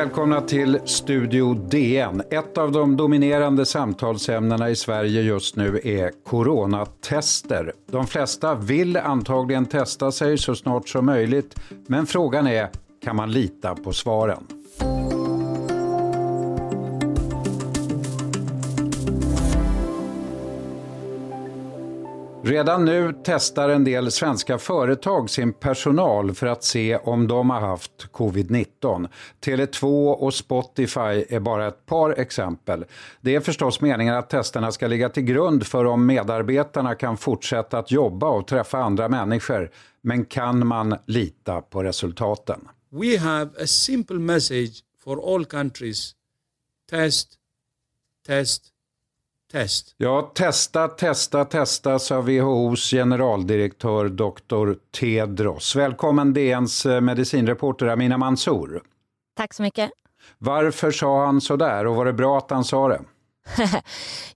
Välkomna till Studio DN. Ett av de dominerande samtalsämnena i Sverige just nu är coronatester. De flesta vill antagligen testa sig så snart som möjligt, men frågan är, kan man lita på svaren? Redan nu testar en del svenska företag sin personal för att se om de har haft covid-19. Tele2 och Spotify är bara ett par exempel. Det är förstås meningen att testerna ska ligga till grund för om medarbetarna kan fortsätta att jobba och träffa andra människor. Men kan man lita på resultaten? We have a simple message for all countries. Test, test, test. Ja, testa, testa, testa, sa WHOs generaldirektör Dr. Tedros. Välkommen DNs eh, medicinreporter Amina Mansour. Tack så mycket. Varför sa han så där och var det bra att han sa det?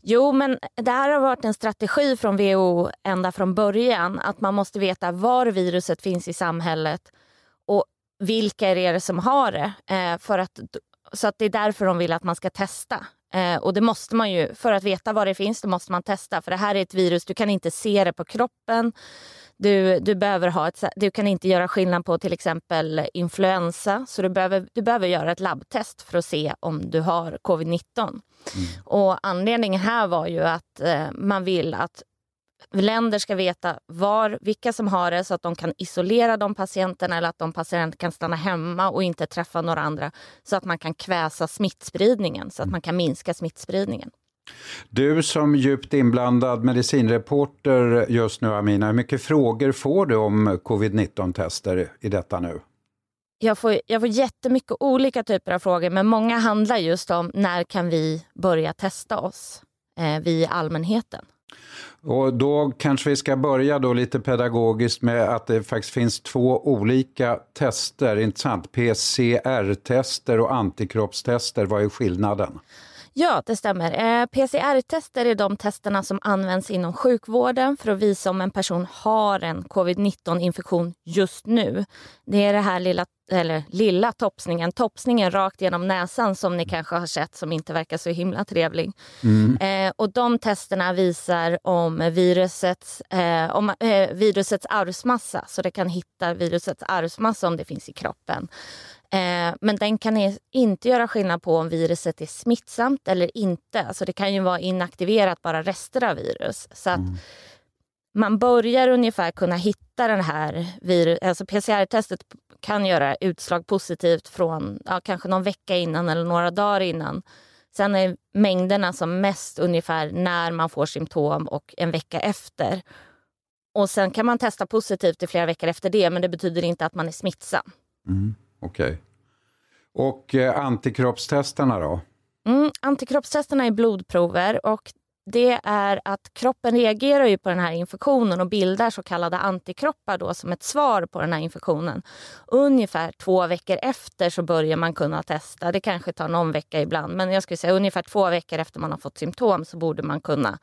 jo, men det här har varit en strategi från WHO ända från början. Att man måste veta var viruset finns i samhället och vilka är det som har det. Eh, för att, så att det är därför de vill att man ska testa. Eh, och det måste man ju, för att veta var det finns, då måste man testa. För det här är ett virus, du kan inte se det på kroppen. Du, du, behöver ha ett, du kan inte göra skillnad på till exempel influensa. Så du behöver, du behöver göra ett labbtest för att se om du har covid-19. Mm. Och anledningen här var ju att eh, man vill att länder ska veta var, vilka som har det så att de kan isolera de patienterna eller att de patienterna kan stanna hemma och inte träffa några andra så att man kan kväsa smittspridningen, så att man kan minska smittspridningen. Du som djupt inblandad medicinreporter just nu Amina, hur mycket frågor får du om covid-19-tester i detta nu? Jag får, jag får jättemycket olika typer av frågor men många handlar just om när kan vi börja testa oss, eh, vi allmänheten. Och då kanske vi ska börja då lite pedagogiskt med att det faktiskt finns två olika tester, intressant. PCR-tester och antikroppstester, vad är skillnaden? Ja, det stämmer. Eh, PCR-tester är de testerna som används inom sjukvården för att visa om en person har en covid-19-infektion just nu. Det är det här lilla, eller lilla topsningen, topsningen rakt genom näsan som ni kanske har sett som inte verkar så himla trevlig. Mm. Eh, och de testerna visar om virusets, eh, om, eh, virusets arvsmassa, så det kan hitta virusets arvsmassa om det finns i kroppen. Eh, men den kan inte göra skillnad på om viruset är smittsamt eller inte. Alltså det kan ju vara inaktiverat, bara rester av virus. Så att mm. man börjar ungefär kunna hitta den här virus... Alltså PCR-testet kan göra utslag positivt från ja, kanske någon vecka innan eller några dagar innan. Sen är mängderna som mest ungefär när man får symptom och en vecka efter. Och Sen kan man testa positivt i flera veckor efter det, men det betyder inte att man är smittsam. Mm. Okej. Okay. Och eh, antikroppstesterna då? Mm, antikroppstesterna är blodprover och det är att kroppen reagerar ju på den här infektionen och bildar så kallade antikroppar då som ett svar på den här infektionen. Ungefär två veckor efter så börjar man kunna testa. Det kanske tar någon vecka ibland men jag skulle säga ungefär två veckor efter man har fått symptom så borde man kunna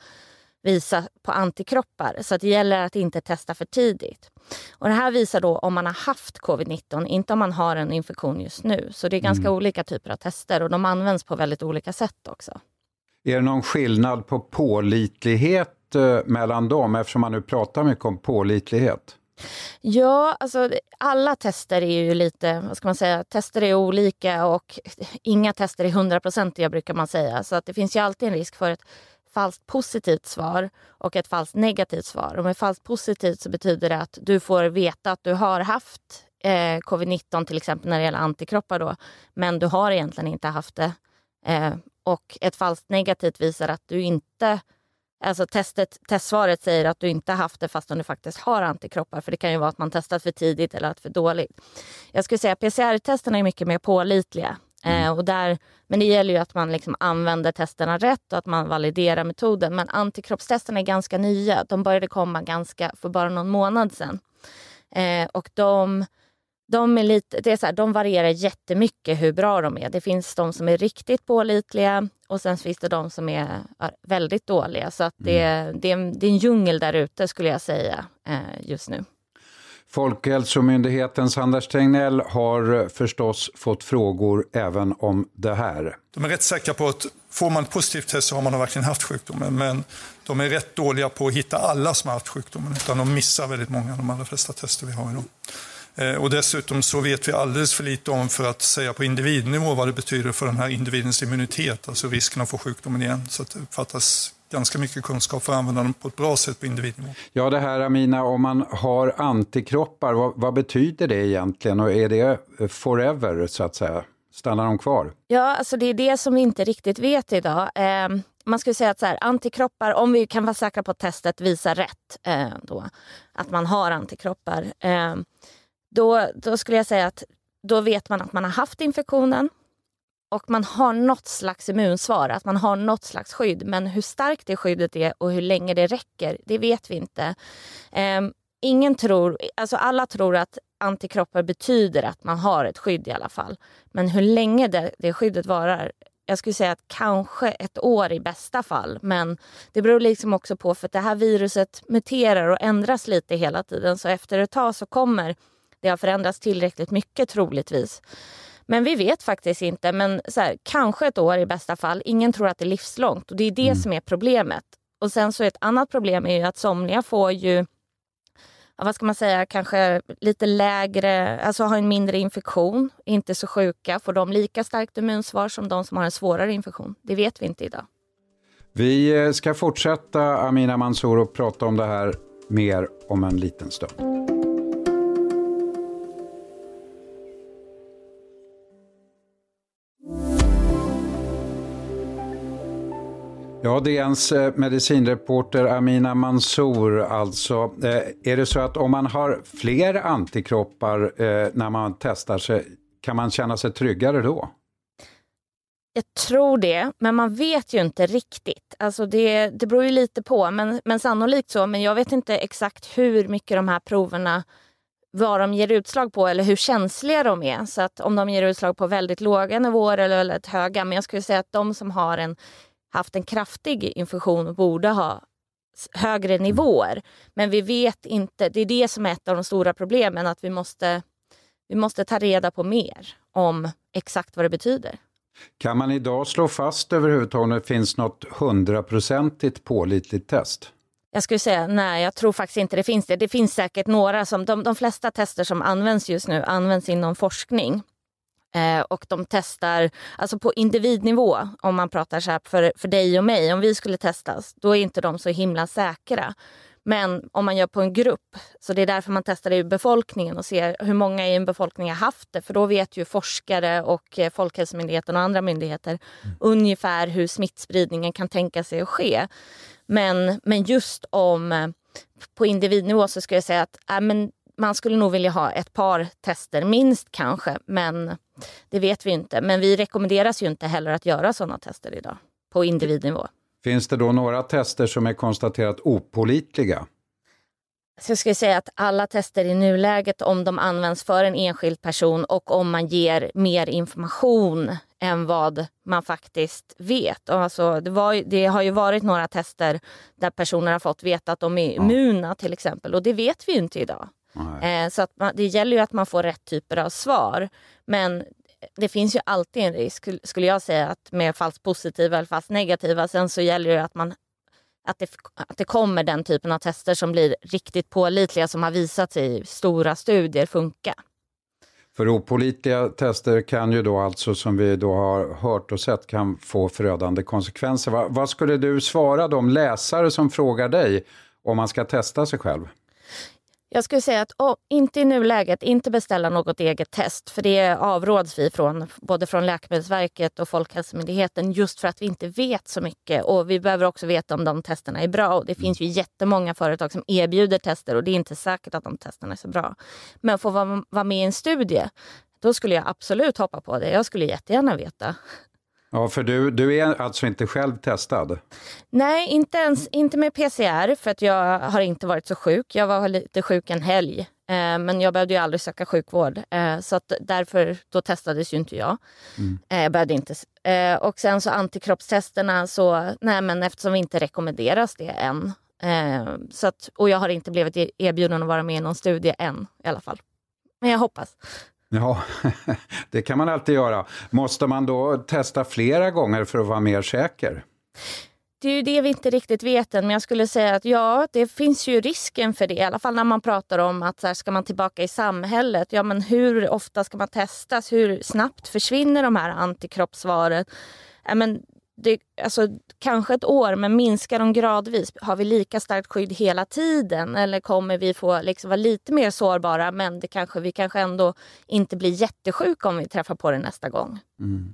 visa på antikroppar. Så det gäller att inte testa för tidigt. Och det här visar då om man har haft covid-19, inte om man har en infektion just nu. Så det är ganska mm. olika typer av tester och de används på väldigt olika sätt också. Är det någon skillnad på pålitlighet eh, mellan dem eftersom man nu pratar mycket om pålitlighet? Ja, alltså alla tester är ju lite, vad ska man säga, tester är olika och inga tester är hundraprocentiga brukar man säga. Så att det finns ju alltid en risk för ett falskt positivt svar och ett falskt negativt svar. Och med falskt positivt så betyder det att du får veta att du har haft eh, covid-19 till exempel när det gäller antikroppar då, men du har egentligen inte haft det. Eh, och ett falskt negativt visar att du inte Alltså testet, testsvaret säger att du inte haft det fastän du faktiskt har antikroppar. För det kan ju vara att man testat för tidigt eller att för dåligt. Jag skulle säga att PCR-testerna är mycket mer pålitliga. Mm. Eh, och där, men det gäller ju att man liksom använder testerna rätt och att man validerar metoden. Men antikroppstesterna är ganska nya. De började komma ganska för bara någon månad sedan. Eh, och de, de, är lite, det är så här, de varierar jättemycket hur bra de är. Det finns de som är riktigt pålitliga och sen finns det de som är väldigt dåliga. Så att det, mm. det, är, det är en djungel där ute skulle jag säga eh, just nu. Folkhälsomyndighetens Anders Tegnell har eh, förstås fått frågor även om det här. De är rätt säkra på att får man ett positivt test så har man verkligen haft sjukdomen. Men de är rätt dåliga på att hitta alla som har haft sjukdomen. Utan de missar väldigt många, de allra flesta tester vi har idag. Eh, och dessutom så vet vi alldeles för lite om för att säga på individnivå vad det betyder för den här individens immunitet, alltså risken att få sjukdomen igen. Så att det uppfattas ganska mycket kunskap för att använda dem på ett bra sätt på individnivå. Ja, det här Amina, om man har antikroppar, vad, vad betyder det egentligen och är det forever så att säga? Stannar de kvar? Ja, alltså det är det som vi inte riktigt vet idag. Eh, man skulle säga att så här, antikroppar, om vi kan vara säkra på att testet visar rätt, eh, då, att man har antikroppar, eh, då, då skulle jag säga att då vet man att man har haft infektionen och man har något slags immunsvar, att man har något slags skydd. Men hur starkt det skyddet är och hur länge det räcker, det vet vi inte. Um, ingen tror, alltså alla tror att antikroppar betyder att man har ett skydd i alla fall. Men hur länge det, det skyddet varar, jag skulle säga att kanske ett år i bästa fall. Men det beror liksom också på för att det här viruset muterar och ändras lite hela tiden. Så efter ett tag så kommer det ha förändrats tillräckligt mycket troligtvis. Men vi vet faktiskt inte. Men så här, kanske ett år i bästa fall. Ingen tror att det är livslångt och det är det mm. som är problemet. Och sen så ett annat problem är ju att somliga får ju vad ska man säga, kanske lite lägre, alltså har en mindre infektion, inte så sjuka. Får de lika starkt immunsvar som de som har en svårare infektion? Det vet vi inte idag. Vi eh, ska fortsätta, Amina Mansour, och prata om det här mer om en liten stund. Ja, DNs eh, medicinreporter Amina Mansour alltså. Eh, är det så att om man har fler antikroppar eh, när man testar sig, kan man känna sig tryggare då? Jag tror det, men man vet ju inte riktigt. Alltså det, det beror ju lite på, men, men sannolikt så. Men jag vet inte exakt hur mycket de här proverna vad de ger utslag på eller hur känsliga de är. Så att om de ger utslag på väldigt låga nivåer eller väldigt höga. Men jag skulle säga att de som har en haft en kraftig infektion borde ha högre nivåer. Men vi vet inte. Det är det som är ett av de stora problemen. Att vi måste, vi måste ta reda på mer om exakt vad det betyder. Kan man idag slå fast överhuvudtaget om det finns något hundraprocentigt pålitligt test? Jag skulle säga nej, jag tror faktiskt inte det finns det. Det finns säkert några som, de, de flesta tester som används just nu används inom forskning. Eh, och de testar alltså på individnivå, om man pratar så för, för dig och mig, om vi skulle testas, då är inte de så himla säkra. Men om man gör på en grupp, så det är därför man testar i befolkningen och ser hur många i en befolkning har haft det. För då vet ju forskare och eh, Folkhälsomyndigheten och andra myndigheter mm. ungefär hur smittspridningen kan tänka sig att ske. Men, men just om eh, på individnivå så skulle jag säga att äh, men man skulle nog vilja ha ett par tester minst kanske, men det vet vi inte. Men vi rekommenderas ju inte heller att göra sådana tester idag på individnivå. Finns det då några tester som är konstaterat opolitliga? Så jag skulle säga att alla tester i nuläget, om de används för en enskild person och om man ger mer information än vad man faktiskt vet. Alltså, det, var, det har ju varit några tester där personer har fått veta att de är immuna till exempel och det vet vi ju inte idag. Eh, så att man, det gäller ju att man får rätt typer av svar. Men det finns ju alltid en risk, skulle jag säga, att med falskt positiva eller falskt negativa. Sen så gäller det att, man, att, det, att det kommer den typen av tester som blir riktigt pålitliga, som har visat sig i stora studier funka. För opolitliga tester kan ju då alltså, som vi då har hört och sett, kan få förödande konsekvenser. Vad, vad skulle du svara de läsare som frågar dig om man ska testa sig själv? Jag skulle säga att oh, inte i nuläget, inte beställa något eget test. För det avråds vi från, både från Läkemedelsverket och Folkhälsomyndigheten just för att vi inte vet så mycket. Och vi behöver också veta om de testerna är bra. Och det finns ju jättemånga företag som erbjuder tester och det är inte säkert att de testerna är så bra. Men få vara, vara med i en studie, då skulle jag absolut hoppa på det. Jag skulle jättegärna veta Ja, för du, du är alltså inte själv testad? Nej, inte ens inte med PCR för att jag har inte varit så sjuk. Jag var lite sjuk en helg, eh, men jag behövde ju aldrig söka sjukvård. Eh, så att därför då testades ju inte jag. Mm. Eh, jag behövde inte. Eh, och sen så antikroppstesterna, så, nej, men eftersom vi inte rekommenderas det än Eh, så att, och jag har inte blivit e- erbjuden att vara med i någon studie än i alla fall. Men jag hoppas. Ja, det kan man alltid göra. Måste man då testa flera gånger för att vara mer säker? Det är ju det vi inte riktigt vet än, men jag skulle säga att ja, det finns ju risken för det. I alla fall när man pratar om att så här, ska man tillbaka i samhället, ja men hur ofta ska man testas? Hur snabbt försvinner de här antikroppssvaren? Ja, men det, alltså, kanske ett år, men minskar de gradvis? Har vi lika starkt skydd hela tiden? Eller kommer vi få liksom, vara lite mer sårbara, men det kanske, vi kanske ändå inte blir jättesjuka om vi träffar på det nästa gång? Mm.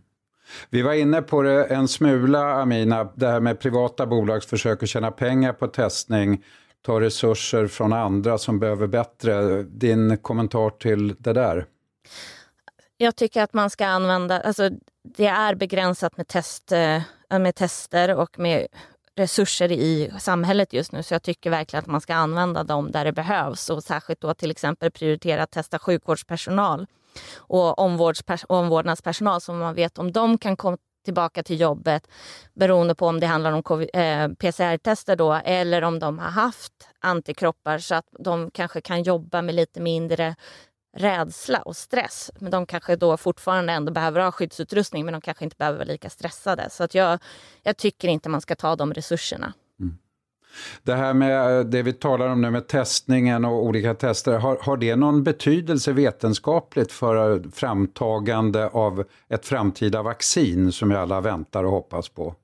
Vi var inne på det en smula, Amina, det här med privata bolag som försöker tjäna pengar på testning, ta resurser från andra som behöver bättre. Din kommentar till det där? Jag tycker att man ska använda, alltså det är begränsat med, test, eh, med tester och med resurser i samhället just nu. Så jag tycker verkligen att man ska använda dem där det behövs. Och särskilt då till exempel prioritera att testa sjukvårdspersonal och omvårdnadspersonal så man vet om de kan komma tillbaka till jobbet beroende på om det handlar om eh, PCR-tester då eller om de har haft antikroppar så att de kanske kan jobba med lite mindre rädsla och stress. Men de kanske då fortfarande ändå behöver ha skyddsutrustning men de kanske inte behöver vara lika stressade. Så att jag, jag tycker inte man ska ta de resurserna. Mm. Det här med det vi talar om nu med testningen och olika tester, har, har det någon betydelse vetenskapligt för framtagande av ett framtida vaccin som vi alla väntar och hoppas på?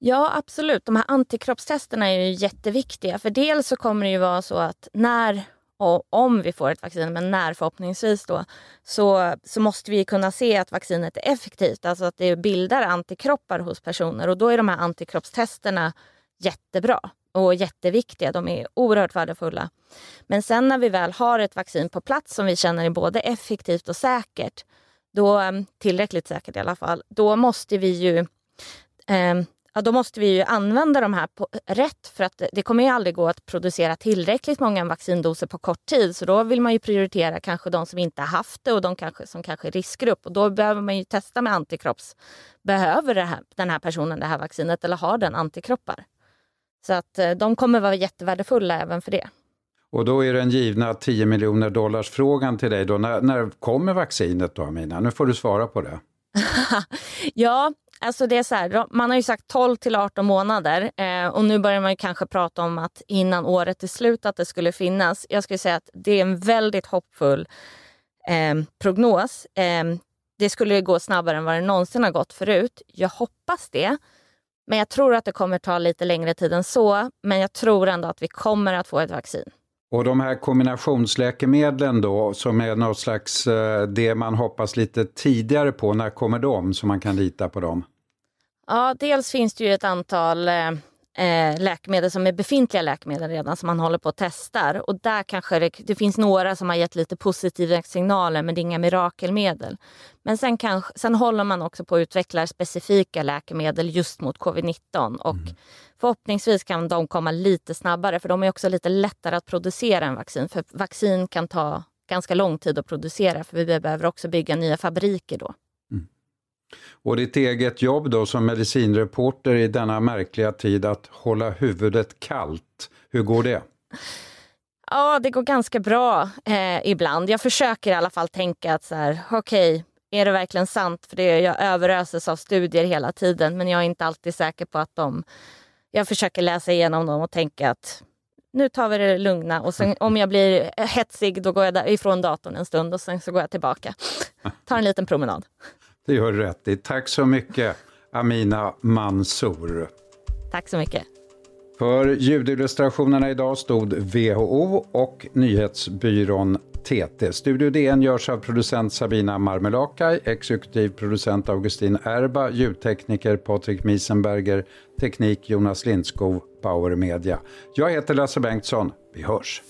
Ja, absolut. De här antikroppstesterna är ju jätteviktiga. För dels så kommer det ju vara så att när och om vi får ett vaccin, men när förhoppningsvis då, så, så måste vi kunna se att vaccinet är effektivt, alltså att det bildar antikroppar hos personer och då är de här antikroppstesterna jättebra och jätteviktiga. De är oerhört värdefulla. Men sen när vi väl har ett vaccin på plats som vi känner är både effektivt och säkert, då, mm, tillräckligt säkert i alla fall, då måste vi ju eh, ja, då måste vi ju använda de här på rätt för att det kommer ju aldrig gå att producera tillräckligt många vaccindoser på kort tid. Så då vill man ju prioritera kanske de som inte har haft det och de kanske, som kanske är riskgrupp. Och då behöver man ju testa med antikropps. Behöver här, den här personen det här vaccinet eller har den antikroppar? Så att eh, de kommer vara jättevärdefulla även för det. Och då är den givna 10 miljoner dollars frågan till dig då. När, när kommer vaccinet då Amina? Nu får du svara på det. ja, Alltså det är så här, man har ju sagt 12 till 18 månader eh, och nu börjar man kanske prata om att innan året är slut att det skulle finnas. Jag skulle säga att det är en väldigt hoppfull eh, prognos. Eh, det skulle gå snabbare än vad det någonsin har gått förut. Jag hoppas det. Men jag tror att det kommer ta lite längre tid än så. Men jag tror ändå att vi kommer att få ett vaccin. Och de här kombinationsläkemedlen då, som är något slags eh, det man hoppas lite tidigare på, när kommer de så man kan lita på dem? Ja, dels finns det ju ett antal eh, eh, läkemedel som är befintliga läkemedel redan som man håller på att testar. Och där kanske det, det, finns några som har gett lite positiva signaler men det är inga mirakelmedel. Men sen, kanske, sen håller man också på att utveckla specifika läkemedel just mot covid-19 och mm. förhoppningsvis kan de komma lite snabbare för de är också lite lättare att producera än vaccin. För vaccin kan ta ganska lång tid att producera för vi behöver också bygga nya fabriker då. Och ditt eget jobb då som medicinreporter i denna märkliga tid att hålla huvudet kallt, hur går det? Ja, det går ganska bra eh, ibland. Jag försöker i alla fall tänka att så här, okej, okay, är det verkligen sant? För det, jag överöses av studier hela tiden, men jag är inte alltid säker på att de... Jag försöker läsa igenom dem och tänka att nu tar vi det lugna och sen, om jag blir hetsig då går jag ifrån datorn en stund och sen så går jag tillbaka. Tar en liten promenad. Det gör du rätt i. Tack så mycket Amina Mansour. Tack så mycket. För ljudillustrationerna idag stod WHO och nyhetsbyrån TT. Studio DN görs av producent Sabina Marmelakai, exekutiv producent Augustin Erba, ljudtekniker Patrik Miesenberger, teknik Jonas Lindskog, Power Media. Jag heter Lasse Bengtsson. Vi hörs!